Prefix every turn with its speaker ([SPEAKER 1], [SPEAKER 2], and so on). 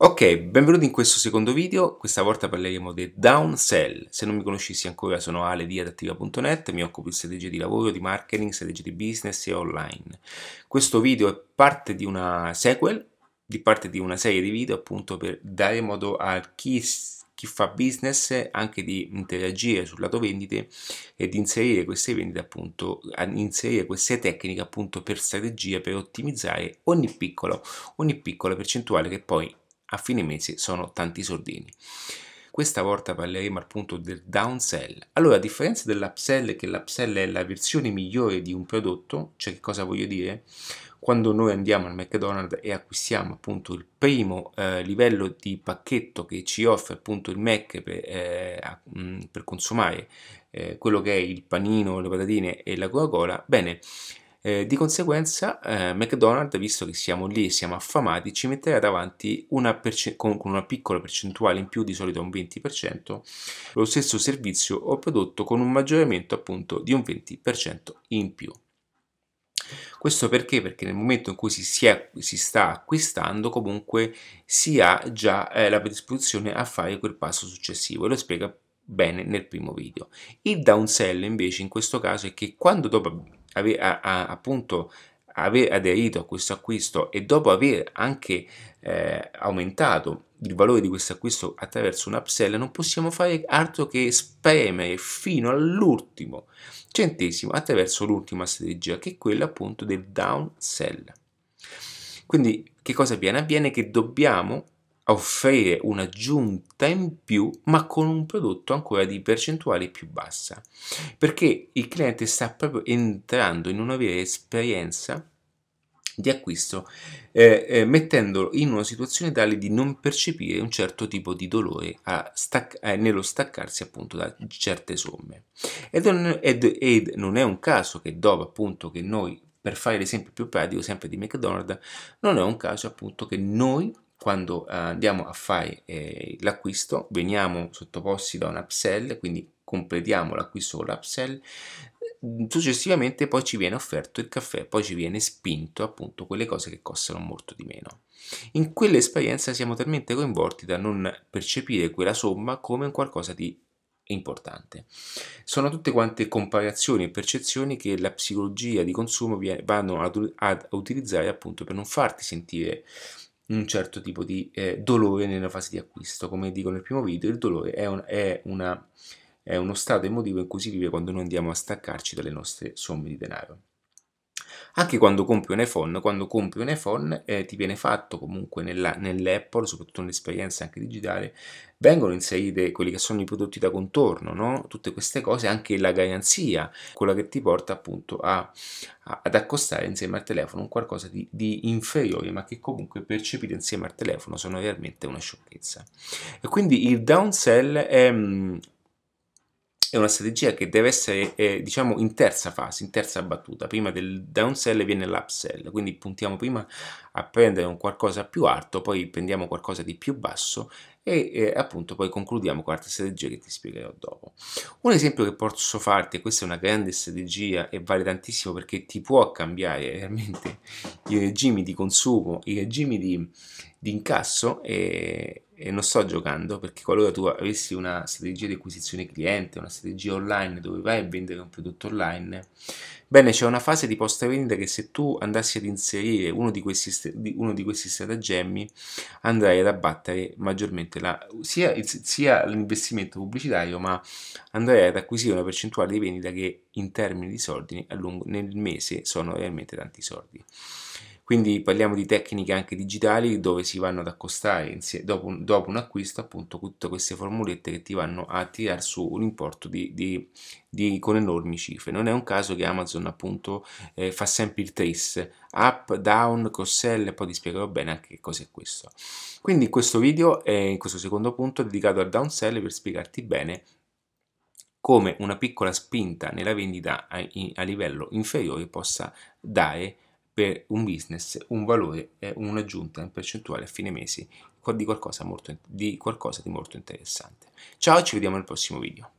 [SPEAKER 1] Ok, benvenuti in questo secondo video, questa volta parleremo del downsell. Se non mi conoscissi ancora sono Ale di adattiva.net, mi occupo di strategie di lavoro, di marketing, strategie di business e online. Questo video è parte di una sequel, di parte di una serie di video appunto per dare modo a chi, chi fa business anche di interagire sul lato vendite e di inserire queste vendite appunto, inserire queste tecniche appunto per strategie per ottimizzare ogni piccolo, ogni piccola percentuale che poi a fine mese sono tanti soldini. Questa volta parleremo appunto del downsell. Allora, a differenza dell'upsell, che l'upsell è la versione migliore di un prodotto, cioè che cosa voglio dire? Quando noi andiamo al McDonald's e acquistiamo appunto il primo eh, livello di pacchetto che ci offre appunto il Mac per, eh, mm, per consumare eh, quello che è il panino, le patatine e la Coca-Cola, bene, eh, di conseguenza eh, McDonald's, visto che siamo lì e siamo affamati, ci metterà davanti una perce- con, una piccola percentuale in più, di solito un 20%, lo stesso servizio o prodotto con un maggioramento appunto di un 20% in più. Questo perché? Perché nel momento in cui si, si, è, si sta acquistando comunque si ha già eh, la predisposizione a fare quel passo successivo e lo spiega bene nel primo video. Il downsell invece in questo caso è che quando dopo aver, a, a, appunto aver aderito a questo acquisto e dopo aver anche eh, aumentato il valore di questo acquisto attraverso un upsell, non possiamo fare altro che spremere fino all'ultimo centesimo attraverso l'ultima strategia, che è quella appunto del downsell. Quindi che cosa avviene? Avviene che dobbiamo offrire un'aggiunta in più ma con un prodotto ancora di percentuale più bassa. Perché il cliente sta proprio entrando in una vera esperienza di acquisto eh, eh, mettendolo in una situazione tale di non percepire un certo tipo di dolore stac- eh, nello staccarsi appunto da certe somme. Ed, ed, ed non è un caso che dopo appunto che noi per fare l'esempio più pratico sempre di McDonald's non è un caso appunto che noi quando eh, andiamo a fare eh, l'acquisto veniamo sottoposti da un upsell, quindi completiamo l'acquisto con l'upsell, successivamente poi ci viene offerto il caffè, poi ci viene spinto appunto quelle cose che costano molto di meno. In quell'esperienza siamo talmente coinvolti da non percepire quella somma come un qualcosa di importante. Sono tutte quante comparazioni e percezioni che la psicologia di consumo vanno ad utilizzare appunto per non farti sentire un certo tipo di eh, dolore nella fase di acquisto. Come dico nel primo video, il dolore è, un, è, una, è uno stato emotivo in cui si vive quando noi andiamo a staccarci dalle nostre somme di denaro. Anche quando compri un iPhone, quando compri un iPhone eh, ti viene fatto comunque nella, nell'Apple, soprattutto nell'esperienza anche digitale, vengono inserite quelli che sono i prodotti da contorno, no? tutte queste cose, anche la garanzia, quella che ti porta appunto a, a, ad accostare insieme al telefono un qualcosa di, di, inferiore, ma che comunque percepite insieme al telefono sono realmente una sciocchezza. E quindi il downsell è mm, è una strategia che deve essere eh, diciamo in terza fase, in terza battuta. Prima del downsell viene l'upsell, quindi puntiamo prima a prendere un qualcosa più alto, poi prendiamo qualcosa di più basso e eh, appunto poi concludiamo con altre strategie che ti spiegherò dopo. Un esempio che posso farti, questa è una grande strategia e vale tantissimo perché ti può cambiare realmente i regimi di consumo, i regimi di, di incasso e, e non sto giocando perché qualora tu avessi una strategia di acquisizione cliente, una strategia online dove vai a vendere un prodotto online, bene c'è una fase di post vendita che se tu andassi ad inserire uno di questi, uno di questi stratagemmi andrai ad abbattere maggiormente la, sia, sia l'investimento pubblicitario ma andrai ad acquisire una percentuale di vendita che in termini di soldi lungo, nel mese sono realmente tanti soldi. Quindi parliamo di tecniche anche digitali dove si vanno ad accostare insieme, dopo, dopo, un acquisto appunto tutte queste formulette che ti vanno a tirare su un importo di, di, di, con enormi cifre. Non è un caso che Amazon appunto eh, fa sempre il trace up, down, cross-sell e poi ti spiegherò bene anche che cos'è questo. Quindi questo video è in questo secondo punto dedicato al downsell per spiegarti bene come una piccola spinta nella vendita a, a livello inferiore possa dare per un business un valore e un'aggiunta in percentuale a fine mese di qualcosa, molto, di qualcosa di molto interessante. Ciao, ci vediamo nel prossimo video.